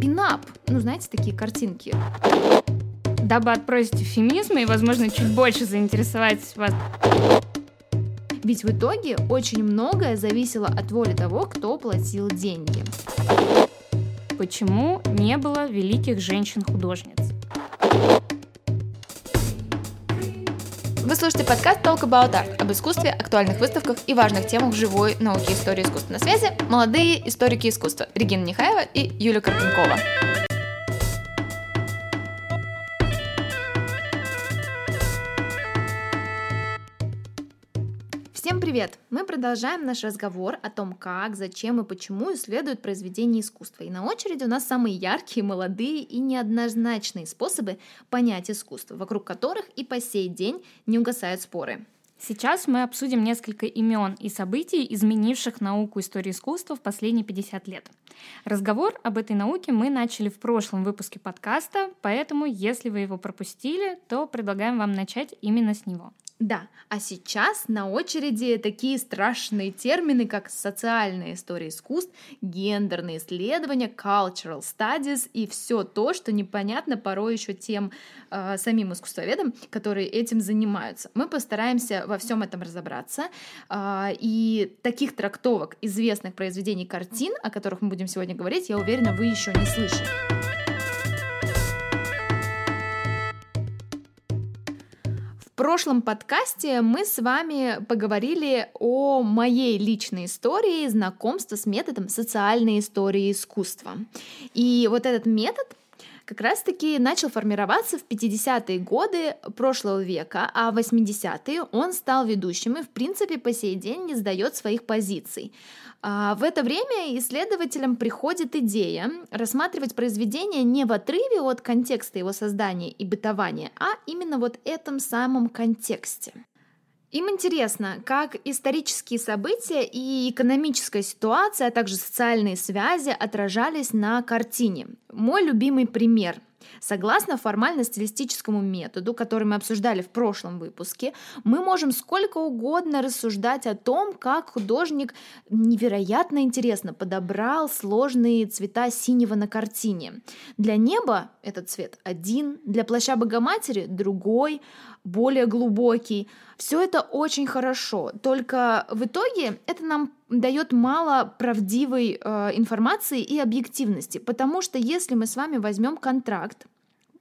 пинап. Ну, знаете, такие картинки. Дабы отбросить эвфемизмы и, возможно, чуть больше заинтересовать вас ведь в итоге очень многое зависело от воли того, кто платил деньги. Почему не было великих женщин-художниц? Вы слушаете подкаст Talk About Art об искусстве, актуальных выставках и важных темах живой науки истории искусства. На связи молодые историки искусства Регина Нехаева и Юлия Карпенкова. Привет! Мы продолжаем наш разговор о том, как, зачем и почему исследуют произведения искусства. И на очереди у нас самые яркие, молодые и неоднозначные способы понять искусство, вокруг которых и по сей день не угасают споры. Сейчас мы обсудим несколько имен и событий, изменивших науку истории искусства в последние 50 лет. Разговор об этой науке мы начали в прошлом выпуске подкаста, поэтому если вы его пропустили, то предлагаем вам начать именно с него. Да, а сейчас на очереди такие страшные термины, как социальная история искусств, гендерные исследования, cultural studies и все то, что непонятно порой еще тем э, самим искусствоведам, которые этим занимаются. Мы постараемся во всем этом разобраться. Э, и таких трактовок известных произведений картин, о которых мы будем сегодня говорить, я уверена, вы еще не слышали. В прошлом подкасте мы с вами поговорили о моей личной истории знакомства с методом социальной истории искусства. И вот этот метод как раз-таки начал формироваться в 50-е годы прошлого века, а в 80-е он стал ведущим и, в принципе, по сей день не сдает своих позиций. А, в это время исследователям приходит идея рассматривать произведение не в отрыве от контекста его создания и бытования, а именно вот этом самом контексте. Им интересно, как исторические события и экономическая ситуация, а также социальные связи отражались на картине. Мой любимый пример Согласно формально-стилистическому методу, который мы обсуждали в прошлом выпуске, мы можем сколько угодно рассуждать о том, как художник невероятно интересно подобрал сложные цвета синего на картине. Для неба этот цвет один, для плаща Богоматери другой, более глубокий. Все это очень хорошо, только в итоге это нам дает мало правдивой э, информации и объективности, потому что если мы с вами возьмем контракт,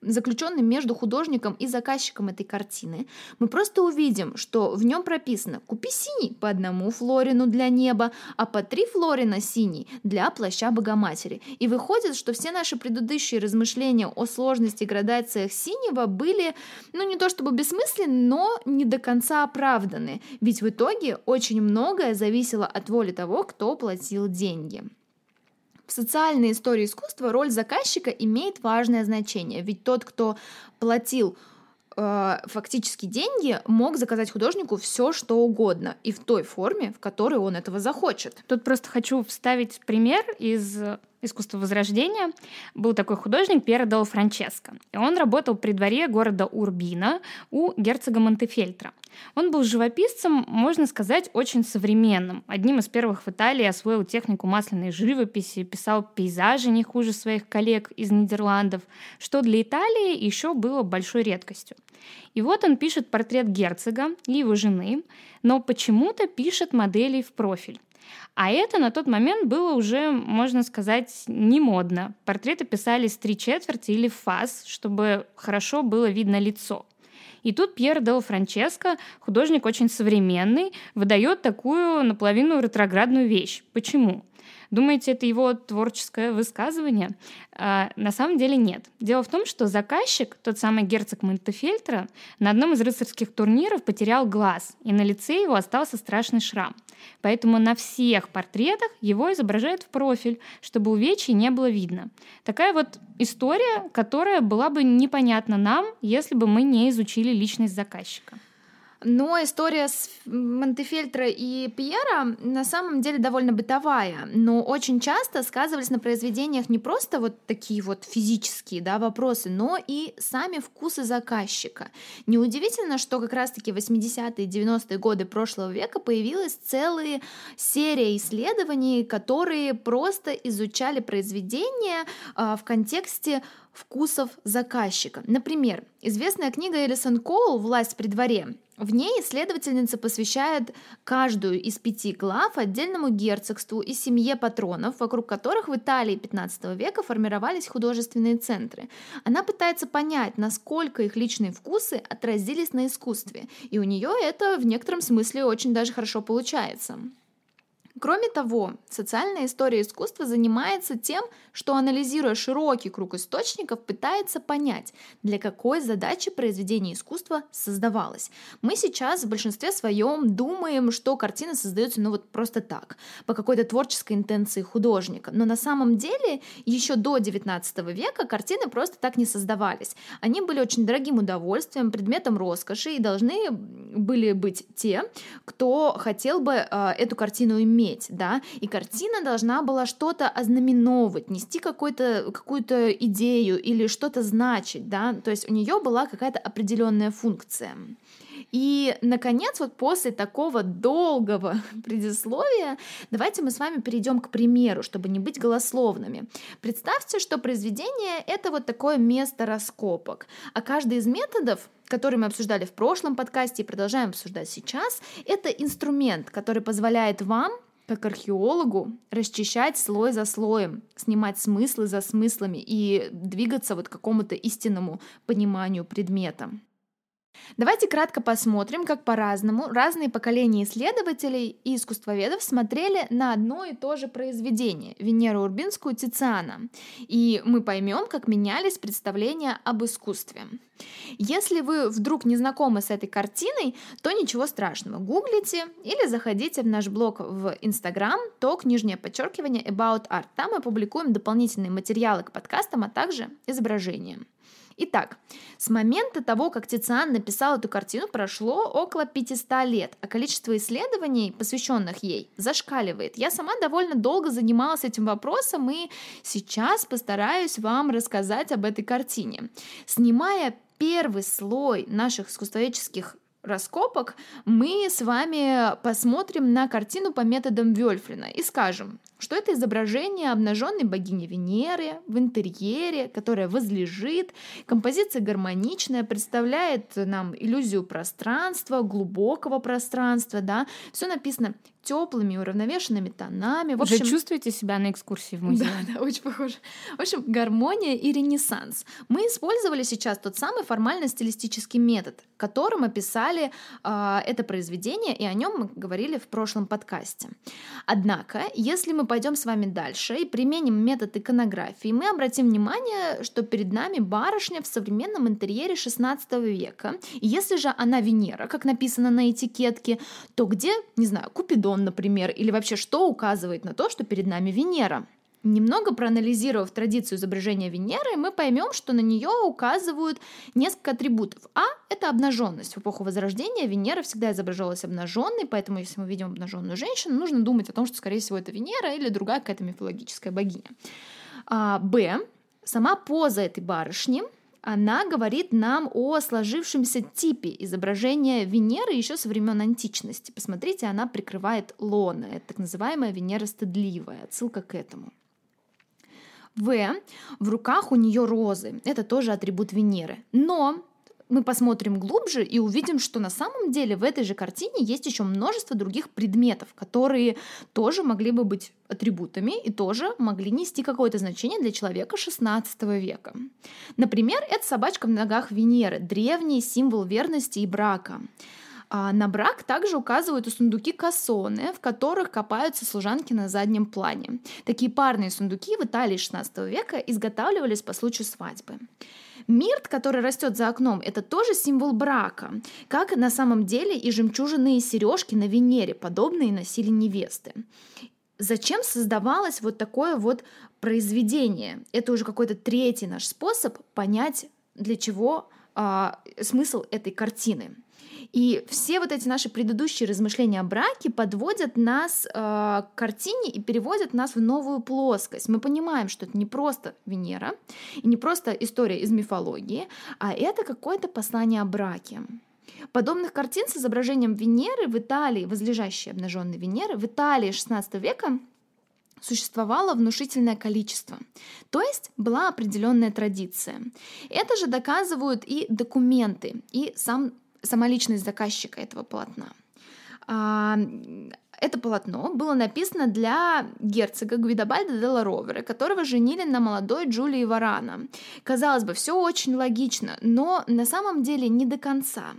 заключенный между художником и заказчиком этой картины, мы просто увидим, что в нем прописано «Купи синий по одному флорину для неба, а по три флорина синий для плаща Богоматери». И выходит, что все наши предыдущие размышления о сложности градациях синего были, ну не то чтобы бессмысленны, но не до конца оправданы. Ведь в итоге очень многое зависело от воли того, кто платил деньги. В социальной истории искусства роль заказчика имеет важное значение, ведь тот, кто платил э, фактически деньги, мог заказать художнику все, что угодно, и в той форме, в которой он этого захочет. Тут просто хочу вставить пример из искусства Возрождения, был такой художник Пьеро Дел Франческо. И он работал при дворе города Урбина у герцога Монтефельтра. Он был живописцем, можно сказать, очень современным. Одним из первых в Италии освоил технику масляной живописи, писал пейзажи не хуже своих коллег из Нидерландов, что для Италии еще было большой редкостью. И вот он пишет портрет герцога и его жены, но почему-то пишет моделей в профиль. А это на тот момент было уже, можно сказать, не модно. Портреты писались три четверти или фас, чтобы хорошо было видно лицо. И тут Пьер Дел Франческо, художник очень современный, выдает такую наполовину ретроградную вещь. Почему? Думаете, это его творческое высказывание? А, на самом деле нет. Дело в том, что заказчик, тот самый герцог Монтефельтра, на одном из рыцарских турниров потерял глаз, и на лице его остался страшный шрам. Поэтому на всех портретах его изображают в профиль, чтобы увечий не было видно. Такая вот история, которая была бы непонятна нам, если бы мы не изучили личность заказчика. Но история с Монтефельтро и Пьера на самом деле довольно бытовая, но очень часто сказывались на произведениях не просто вот такие вот физические да, вопросы, но и сами вкусы заказчика. Неудивительно, что как раз-таки 80-е и 90-е годы прошлого века появилась целая серия исследований, которые просто изучали произведения э, в контексте вкусов заказчика. Например, известная книга Элисон Коул «Власть при дворе» В ней исследовательница посвящает каждую из пяти глав отдельному герцогству и семье патронов, вокруг которых в Италии XV века формировались художественные центры. Она пытается понять, насколько их личные вкусы отразились на искусстве, и у нее это в некотором смысле очень даже хорошо получается. Кроме того, социальная история искусства занимается тем, что, анализируя широкий круг источников, пытается понять, для какой задачи произведение искусства создавалось. Мы сейчас в большинстве своем думаем, что картина создается ну вот просто так, по какой-то творческой интенции художника. Но на самом деле еще до XIX века картины просто так не создавались. Они были очень дорогим удовольствием, предметом роскоши и должны были быть те, кто хотел бы э, эту картину иметь, да, и картина должна была что-то ознаменовывать, нести какую-то какую-то идею или что-то значить, да, то есть у нее была какая-то определенная функция. И, наконец, вот после такого долгого предисловия, давайте мы с вами перейдем к примеру, чтобы не быть голословными. Представьте, что произведение — это вот такое место раскопок, а каждый из методов который мы обсуждали в прошлом подкасте и продолжаем обсуждать сейчас, это инструмент, который позволяет вам как археологу расчищать слой за слоем, снимать смыслы за смыслами и двигаться вот к какому-то истинному пониманию предмета. Давайте кратко посмотрим, как по-разному разные поколения исследователей и искусствоведов смотрели на одно и то же произведение Венеру Урбинскую Тициана, и мы поймем, как менялись представления об искусстве. Если вы вдруг не знакомы с этой картиной, то ничего страшного. Гуглите или заходите в наш блог в Instagram, ток, нижнее подчеркивание, About Art. Там мы публикуем дополнительные материалы к подкастам, а также изображения. Итак, с момента того, как Тициан написал эту картину, прошло около 500 лет, а количество исследований, посвященных ей, зашкаливает. Я сама довольно долго занималась этим вопросом и сейчас постараюсь вам рассказать об этой картине. Снимая первый слой наших искусствоведческих раскопок мы с вами посмотрим на картину по методам Вельфлина и скажем, что это изображение обнаженной богини Венеры в интерьере, которая возлежит. Композиция гармоничная, представляет нам иллюзию пространства, глубокого пространства, да. Все написано теплыми, уравновешенными тонами. В общем, Уже чувствуете себя на экскурсии в музее? Да, да, очень похоже. В общем, гармония и ренессанс. Мы использовали сейчас тот самый формально-стилистический метод, которым описали э, это произведение, и о нем мы говорили в прошлом подкасте. Однако, если мы пойдем с вами дальше и применим метод иконографии, мы обратим внимание, что перед нами барышня в современном интерьере 16 века. И если же она Венера, как написано на этикетке, то где, не знаю, Купидон, например, или вообще что указывает на то, что перед нами Венера? Немного проанализировав традицию изображения Венеры, мы поймем, что на нее указывают несколько атрибутов. А – это обнаженность. В эпоху Возрождения Венера всегда изображалась обнаженной, поэтому если мы видим обнаженную женщину, нужно думать о том, что, скорее всего, это Венера или другая какая-то мифологическая богиня. А, Б – сама поза этой барышни – она говорит нам о сложившемся типе изображения Венеры еще со времен античности. Посмотрите, она прикрывает лона, это так называемая Венера стыдливая, отсылка к этому. В. В руках у нее розы. Это тоже атрибут Венеры. Но мы посмотрим глубже и увидим, что на самом деле в этой же картине есть еще множество других предметов, которые тоже могли бы быть атрибутами и тоже могли нести какое-то значение для человека XVI века. Например, это собачка в ногах Венеры, древний символ верности и брака. А на брак также указывают и сундуки кассоны, в которых копаются служанки на заднем плане. Такие парные сундуки в Италии XVI века изготавливались по случаю свадьбы. Мирт, который растет за окном, это тоже символ брака, как на самом деле и жемчужные сережки на Венере, подобные носили невесты. Зачем создавалось вот такое вот произведение? Это уже какой-то третий наш способ понять, для чего а, смысл этой картины. И все вот эти наши предыдущие размышления о браке подводят нас э, к картине и переводят нас в новую плоскость. Мы понимаем, что это не просто Венера и не просто история из мифологии, а это какое-то послание о браке. Подобных картин с изображением Венеры в Италии, возлежащей обнаженной Венеры, в Италии XVI века существовало внушительное количество. То есть была определенная традиция. Это же доказывают и документы, и сам, сама личность заказчика этого полотна. Это полотно было написано для герцога Гвидобальда де Ровера, которого женили на молодой Джулии Варана. Казалось бы, все очень логично, но на самом деле не до конца.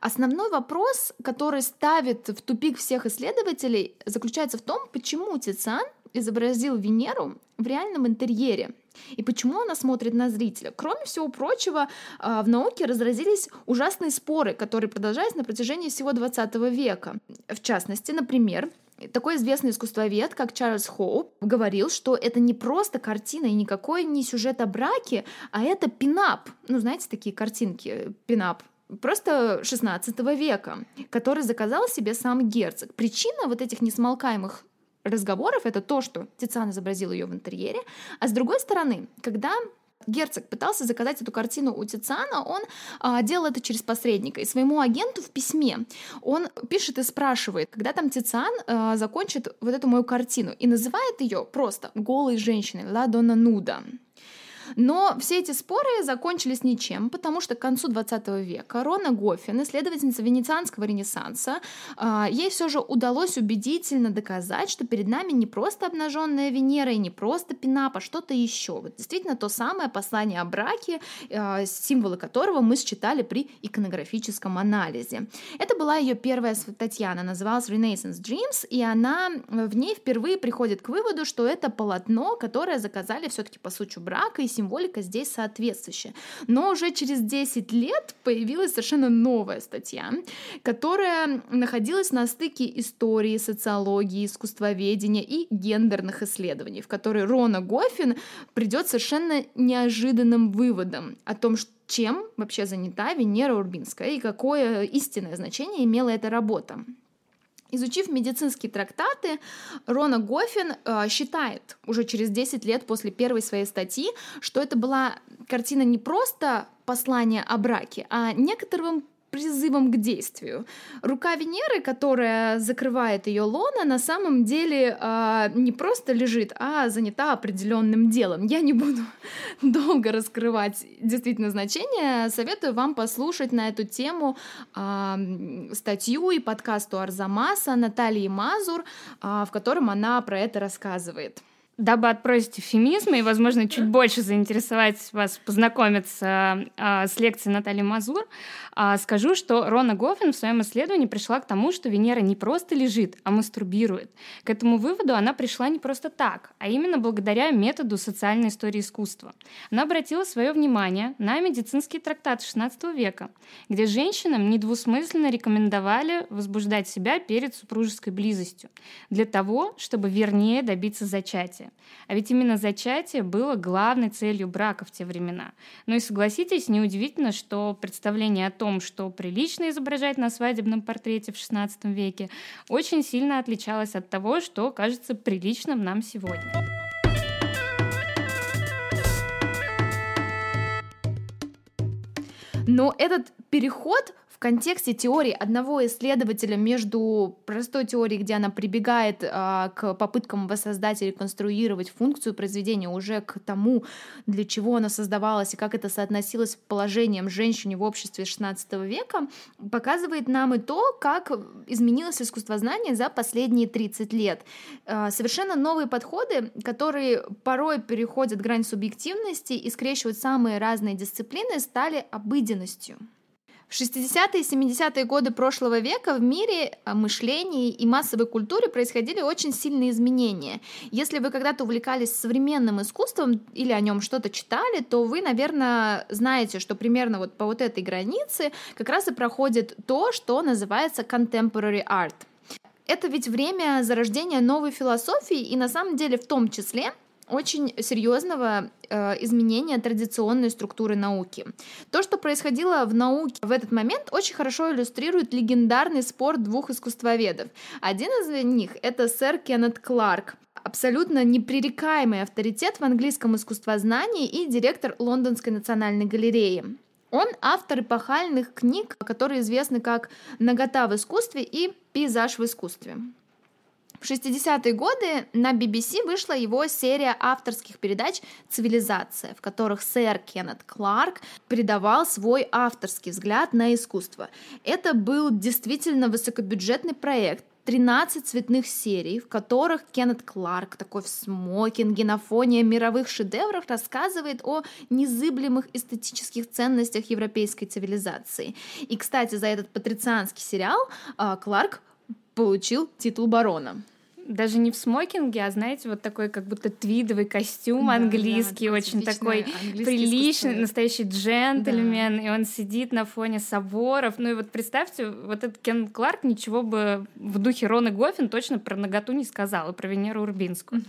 Основной вопрос, который ставит в тупик всех исследователей, заключается в том, почему Тициан изобразил Венеру в реальном интерьере. И почему она смотрит на зрителя? Кроме всего прочего, а, в науке разразились ужасные споры, которые продолжались на протяжении всего 20 века. В частности, например, такой известный искусствовед, как Чарльз Хоуп, говорил, что это не просто картина и никакой не сюжет о браке, а это пинап. Ну, знаете, такие картинки, пинап просто 16 века, который заказал себе сам герцог. Причина вот этих несмолкаемых разговоров это то, что Тициан изобразил ее в интерьере, а с другой стороны, когда Герцог пытался заказать эту картину у Тициана, он а, делал это через посредника. И своему агенту в письме он пишет и спрашивает, когда там Тициан а, закончит вот эту мою картину, и называет ее просто «голой женщиной» «Ла Дона Нуда». Но все эти споры закончились ничем, потому что к концу 20 века Рона Гоффин, исследовательница венецианского ренессанса, а, ей все же удалось убедительно доказать, что перед нами не просто обнаженная Венера и не просто Пинап, а что-то еще. Вот действительно то самое послание о браке, а, символы которого мы считали при иконографическом анализе. Это была ее первая статья, она называлась Renaissance Dreams, и она в ней впервые приходит к выводу, что это полотно, которое заказали все-таки по случаю брака и символика здесь соответствующая. Но уже через 10 лет появилась совершенно новая статья, которая находилась на стыке истории, социологии, искусствоведения и гендерных исследований, в которой Рона Гофин придет совершенно неожиданным выводом о том, что чем вообще занята Венера Урбинская и какое истинное значение имела эта работа. Изучив медицинские трактаты, Рона Гофин э, считает уже через 10 лет после первой своей статьи, что это была картина не просто послание о браке, а некоторым призывом к действию. Рука Венеры, которая закрывает ее лона, на самом деле э, не просто лежит, а занята определенным делом. Я не буду долго раскрывать действительно значение. Советую вам послушать на эту тему э, статью и подкаст у Арзамаса Натальи Мазур, э, в котором она про это рассказывает. Дабы отбросить эвфемизмы и, возможно, чуть больше заинтересовать вас познакомиться э, с лекцией Натальи Мазур, э, скажу, что Рона Гоффин в своем исследовании пришла к тому, что Венера не просто лежит, а мастурбирует. К этому выводу она пришла не просто так, а именно благодаря методу социальной истории искусства. Она обратила свое внимание на медицинские трактаты XVI века, где женщинам недвусмысленно рекомендовали возбуждать себя перед супружеской близостью для того, чтобы вернее добиться зачатия. А ведь именно зачатие было главной целью брака в те времена. Ну и согласитесь, неудивительно, что представление о том, что прилично изображать на свадебном портрете в XVI веке, очень сильно отличалось от того, что кажется приличным нам сегодня. Но этот переход контексте теории одного исследователя между простой теорией, где она прибегает а, к попыткам воссоздать и реконструировать функцию произведения, уже к тому, для чего она создавалась и как это соотносилось с положением женщины в обществе XVI века, показывает нам и то, как изменилось искусствознание за последние 30 лет. А, совершенно новые подходы, которые порой переходят грань субъективности и скрещивают самые разные дисциплины, стали обыденностью. В 60-е и 70-е годы прошлого века в мире э, мышлении и массовой культуре происходили очень сильные изменения. Если вы когда-то увлекались современным искусством или о нем что-то читали, то вы, наверное, знаете, что примерно вот по вот этой границе как раз и проходит то, что называется contemporary art. Это ведь время зарождения новой философии, и на самом деле в том числе очень серьезного э, изменения традиционной структуры науки. То, что происходило в науке в этот момент, очень хорошо иллюстрирует легендарный спор двух искусствоведов. Один из них — это сэр Кеннет Кларк, абсолютно непререкаемый авторитет в английском искусствознании и директор Лондонской национальной галереи. Он автор эпохальных книг, которые известны как «Нагота в искусстве» и «Пейзаж в искусстве». В 60-е годы на BBC вышла его серия авторских передач «Цивилизация», в которых сэр Кеннет Кларк придавал свой авторский взгляд на искусство. Это был действительно высокобюджетный проект, 13 цветных серий, в которых Кеннет Кларк, такой в смокинге на фоне мировых шедевров, рассказывает о незыблемых эстетических ценностях европейской цивилизации. И, кстати, за этот патрицианский сериал а, Кларк получил титул барона даже не в смокинге, а знаете, вот такой как будто твидовый костюм да, английский, да, очень такой приличный, настоящий джентльмен, да. и он сидит на фоне соборов. Ну и вот представьте, вот этот Кен Кларк ничего бы в духе Роны Гофин точно про наготу не сказал, и про Венеру Урбинскую.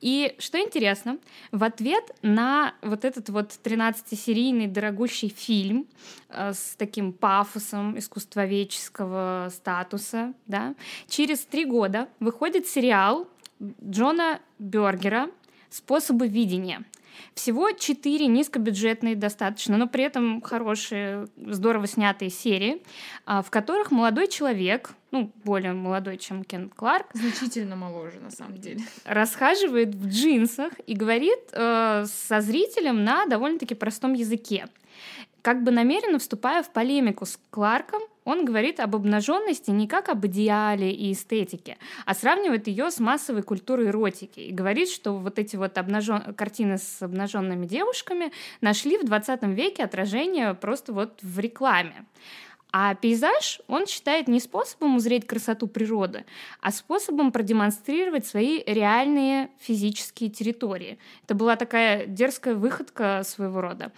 И что интересно, в ответ на вот этот вот 13-серийный дорогущий фильм э, с таким пафосом искусствоведческого статуса, да, через три года выходит сериал Джона Бергера «Способы видения». Всего четыре низкобюджетные достаточно, но при этом хорошие, здорово снятые серии, а, в которых молодой человек, ну, более молодой, чем Кен Кларк. Значительно моложе, на самом деле. Расхаживает в джинсах и говорит э, со зрителем на довольно-таки простом языке. Как бы намеренно вступая в полемику с Кларком, он говорит об обнаженности не как об идеале и эстетике, а сравнивает ее с массовой культурой эротики и говорит, что вот эти вот обнажен... картины с обнаженными девушками нашли в 20 веке отражение просто вот в рекламе. А пейзаж он считает не способом узреть красоту природы, а способом продемонстрировать свои реальные физические территории. Это была такая дерзкая выходка своего рода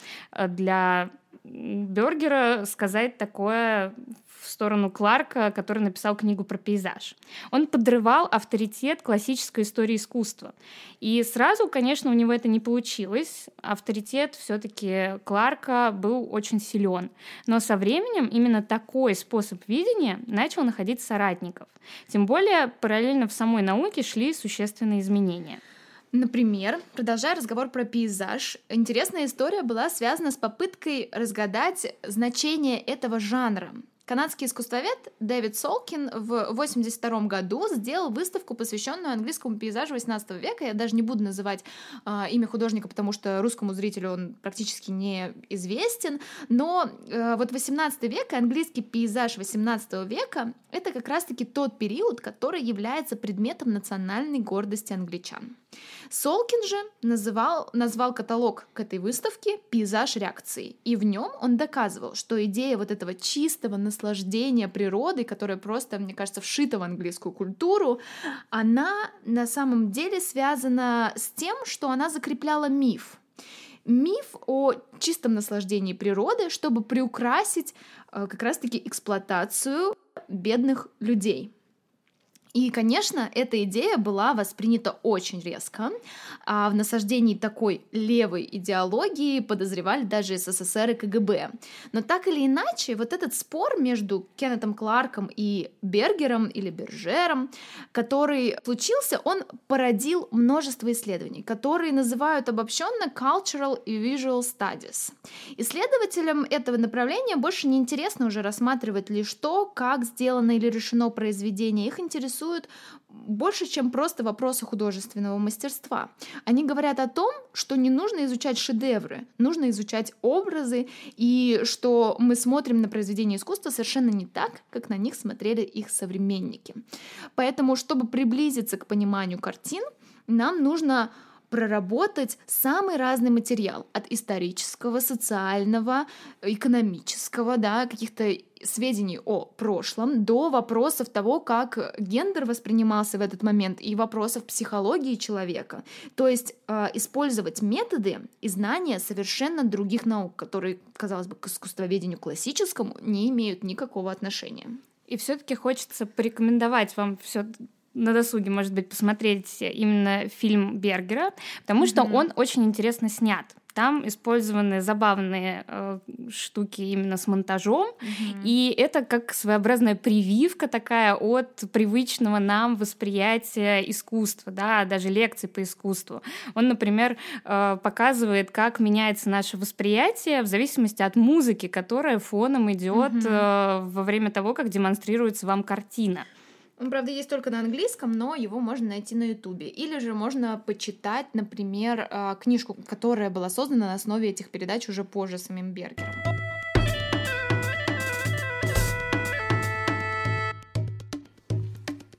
для Бергера сказать такое в сторону Кларка, который написал книгу про пейзаж. Он подрывал авторитет классической истории искусства. И сразу, конечно, у него это не получилось. Авторитет все-таки Кларка был очень силен. Но со временем именно такой способ видения начал находить соратников. Тем более параллельно в самой науке шли существенные изменения. Например, продолжая разговор про пейзаж, интересная история была связана с попыткой разгадать значение этого жанра. Канадский искусствовед Дэвид Солкин в 1982 году сделал выставку, посвященную английскому пейзажу 18 века. Я даже не буду называть э, имя художника, потому что русскому зрителю он практически не известен. Но э, вот 18 век и английский пейзаж 18 века — это как раз-таки тот период, который является предметом национальной гордости англичан. Солкин же называл, назвал каталог к этой выставке «Пейзаж реакции», и в нем он доказывал, что идея вот этого чистого наслаждения природой, которая просто, мне кажется, вшита в английскую культуру, она на самом деле связана с тем, что она закрепляла миф. Миф о чистом наслаждении природы, чтобы приукрасить э, как раз-таки эксплуатацию бедных людей. И, конечно, эта идея была воспринята очень резко. А в насаждении такой левой идеологии подозревали даже СССР и КГБ. Но так или иначе, вот этот спор между Кеннетом Кларком и Бергером или Бержером, который случился, он породил множество исследований, которые называют обобщенно Cultural и Visual Studies. Исследователям этого направления больше не интересно уже рассматривать лишь то, как сделано или решено произведение. Их интересует интересуют больше, чем просто вопросы художественного мастерства. Они говорят о том, что не нужно изучать шедевры, нужно изучать образы, и что мы смотрим на произведения искусства совершенно не так, как на них смотрели их современники. Поэтому, чтобы приблизиться к пониманию картин, нам нужно проработать самый разный материал от исторического, социального, экономического, да, каких-то сведений о прошлом до вопросов того, как гендер воспринимался в этот момент и вопросов психологии человека. То есть э, использовать методы и знания совершенно других наук, которые, казалось бы, к искусствоведению классическому не имеют никакого отношения. И все-таки хочется порекомендовать вам все на досуге, может быть, посмотреть именно фильм Бергера, потому mm-hmm. что он очень интересно снят. Там использованы забавные э, штуки именно с монтажом, mm-hmm. и это как своеобразная прививка такая от привычного нам восприятия искусства, да, даже лекций по искусству. Он, например, э, показывает, как меняется наше восприятие в зависимости от музыки, которая фоном идет mm-hmm. э, во время того, как демонстрируется вам картина. Он, правда, есть только на английском, но его можно найти на Ютубе. Или же можно почитать, например, а, книжку, которая была создана на основе этих передач уже позже самим Бергером.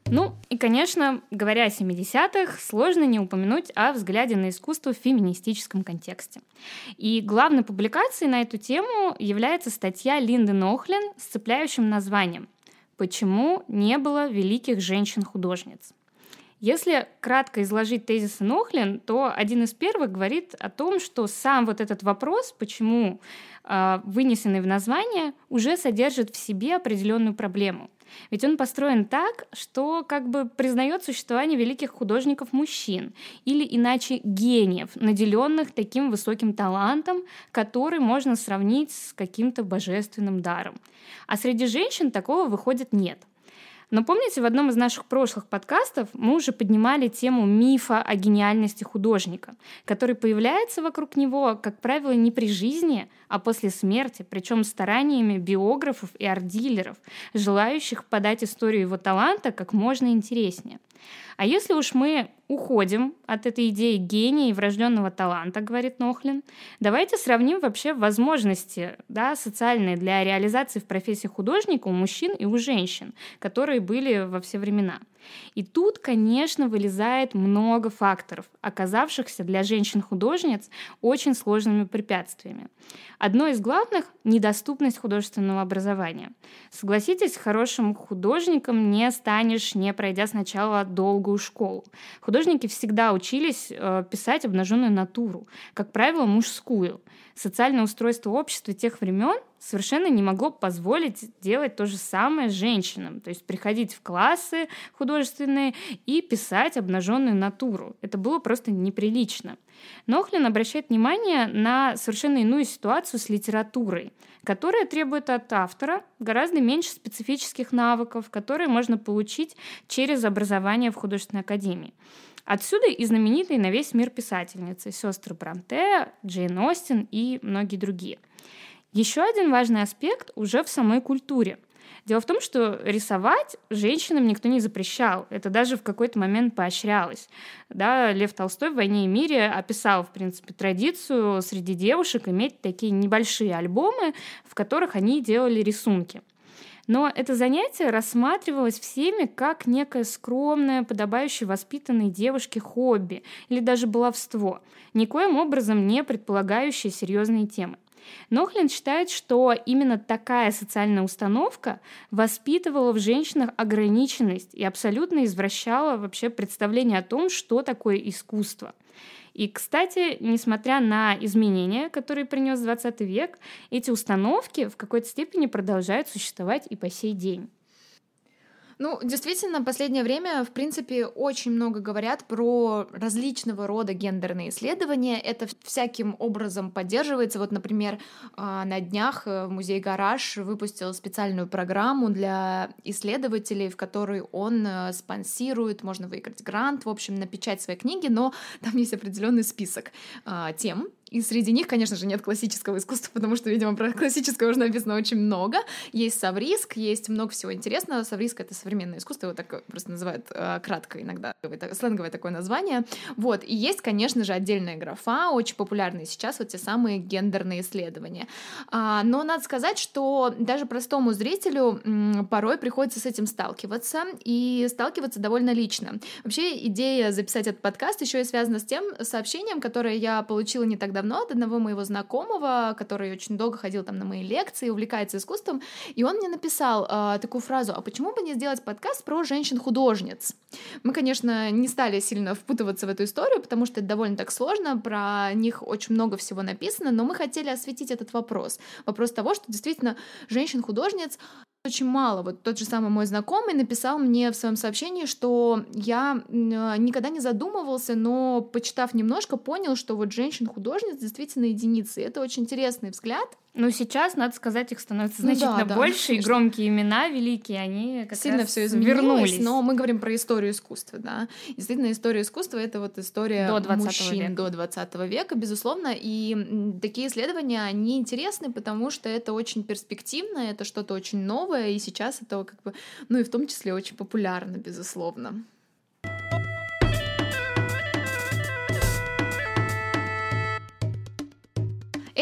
Ну и, конечно, говоря о 70-х, сложно не упомянуть о взгляде на искусство в феминистическом контексте. И главной публикацией на эту тему является статья Линды Нохлин с цепляющим названием Почему не было великих женщин-художниц? Если кратко изложить тезисы Нохлин, то один из первых говорит о том, что сам вот этот вопрос, почему э, вынесенный в название, уже содержит в себе определенную проблему. Ведь он построен так, что как бы признает существование великих художников мужчин, или иначе гениев, наделенных таким высоким талантом, который можно сравнить с каким-то божественным даром. А среди женщин такого выходит нет – но помните, в одном из наших прошлых подкастов мы уже поднимали тему мифа о гениальности художника, который появляется вокруг него, как правило, не при жизни, а после смерти, причем стараниями биографов и арт-дилеров, желающих подать историю его таланта как можно интереснее. А если уж мы уходим от этой идеи гения и врожденного таланта, говорит Нохлин, давайте сравним вообще возможности да, социальные для реализации в профессии художника у мужчин и у женщин, которые были во все времена. И тут, конечно, вылезает много факторов, оказавшихся для женщин-художниц очень сложными препятствиями. Одно из главных – недоступность художественного образования. Согласитесь, хорошим художником не станешь, не пройдя сначала долгую школу. Художники всегда учились э, писать обнаженную натуру, как правило, мужскую. Социальное устройство общества тех времен совершенно не могло позволить делать то же самое женщинам, то есть приходить в классы художественные и писать обнаженную натуру. Это было просто неприлично. Нохлин обращает внимание на совершенно иную ситуацию с литературой, которая требует от автора гораздо меньше специфических навыков, которые можно получить через образование в художественной академии. Отсюда и знаменитые на весь мир писательницы сестры Бранте, Джейн Остин и многие другие. Еще один важный аспект уже в самой культуре. Дело в том, что рисовать женщинам никто не запрещал. Это даже в какой-то момент поощрялось. Да, Лев Толстой в «Войне и мире» описал, в принципе, традицию среди девушек иметь такие небольшие альбомы, в которых они делали рисунки. Но это занятие рассматривалось всеми как некое скромное, подобающее воспитанной девушке хобби или даже баловство, никоим образом не предполагающее серьезные темы. Нохлин считает, что именно такая социальная установка воспитывала в женщинах ограниченность и абсолютно извращала вообще представление о том, что такое искусство. И, кстати, несмотря на изменения, которые принес 20 век, эти установки в какой-то степени продолжают существовать и по сей день. Ну, действительно, в последнее время, в принципе, очень много говорят про различного рода гендерные исследования. Это всяким образом поддерживается. Вот, например, а, на днях э, музей «Гараж» выпустил специальную программу для исследователей, в которой он э, спонсирует, можно выиграть грант, в общем, напечать свои книги, но там есть определенный список а, тем, и среди них, конечно же, нет классического искусства, потому что, видимо, про классическое уже написано очень много. Есть Савриск, есть много всего интересного. Савриск — это современное искусство, его так просто называют э, кратко иногда, сленговое такое название. Вот, и есть, конечно же, отдельная графа, очень популярные сейчас вот те самые гендерные исследования. А, но надо сказать, что даже простому зрителю м, порой приходится с этим сталкиваться, и сталкиваться довольно лично. Вообще, идея записать этот подкаст еще и связана с тем сообщением, которое я получила не так давно от одного моего знакомого, который очень долго ходил там на мои лекции, увлекается искусством, и он мне написал э, такую фразу, а почему бы не сделать подкаст про женщин-художниц? Мы, конечно, не стали сильно впутываться в эту историю, потому что это довольно так сложно, про них очень много всего написано, но мы хотели осветить этот вопрос. Вопрос того, что действительно женщин-художниц очень мало. Вот тот же самый мой знакомый написал мне в своем сообщении, что я никогда не задумывался, но почитав немножко, понял, что вот женщин-художниц действительно единицы. И это очень интересный взгляд. Ну, сейчас, надо сказать, их становится значительно ну, да, больше, да, и громкие имена великие, они как Сильно раз все изменилось, вернулись. но мы говорим про историю искусства, да. Действительно, история искусства — это вот история до 20 мужчин века. до 20 века, безусловно, и такие исследования, они интересны, потому что это очень перспективно, это что-то очень новое, и сейчас это как бы, ну и в том числе очень популярно, безусловно.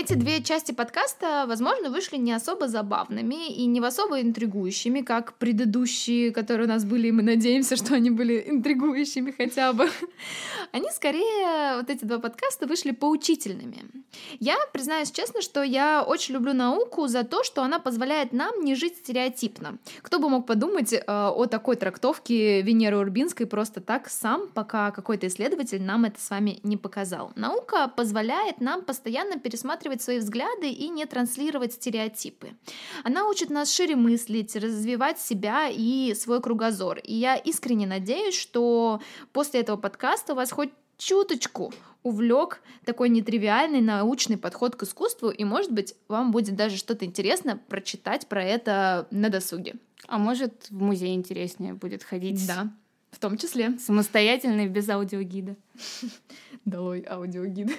Эти две части подкаста, возможно, вышли не особо забавными и не особо интригующими, как предыдущие, которые у нас были, и мы надеемся, что они были интригующими хотя бы. Они скорее, вот эти два подкаста, вышли поучительными. Я признаюсь честно, что я очень люблю науку за то, что она позволяет нам не жить стереотипно. Кто бы мог подумать э, о такой трактовке Венеры Урбинской просто так сам, пока какой-то исследователь нам это с вами не показал. Наука позволяет нам постоянно пересматривать пересматривать свои взгляды и не транслировать стереотипы. Она учит нас шире мыслить, развивать себя и свой кругозор. И я искренне надеюсь, что после этого подкаста у вас хоть чуточку увлек такой нетривиальный научный подход к искусству, и, может быть, вам будет даже что-то интересно прочитать про это на досуге. А может, в музей интереснее будет ходить? Да, в том числе. Самостоятельно и без аудиогида. Долой аудиогид.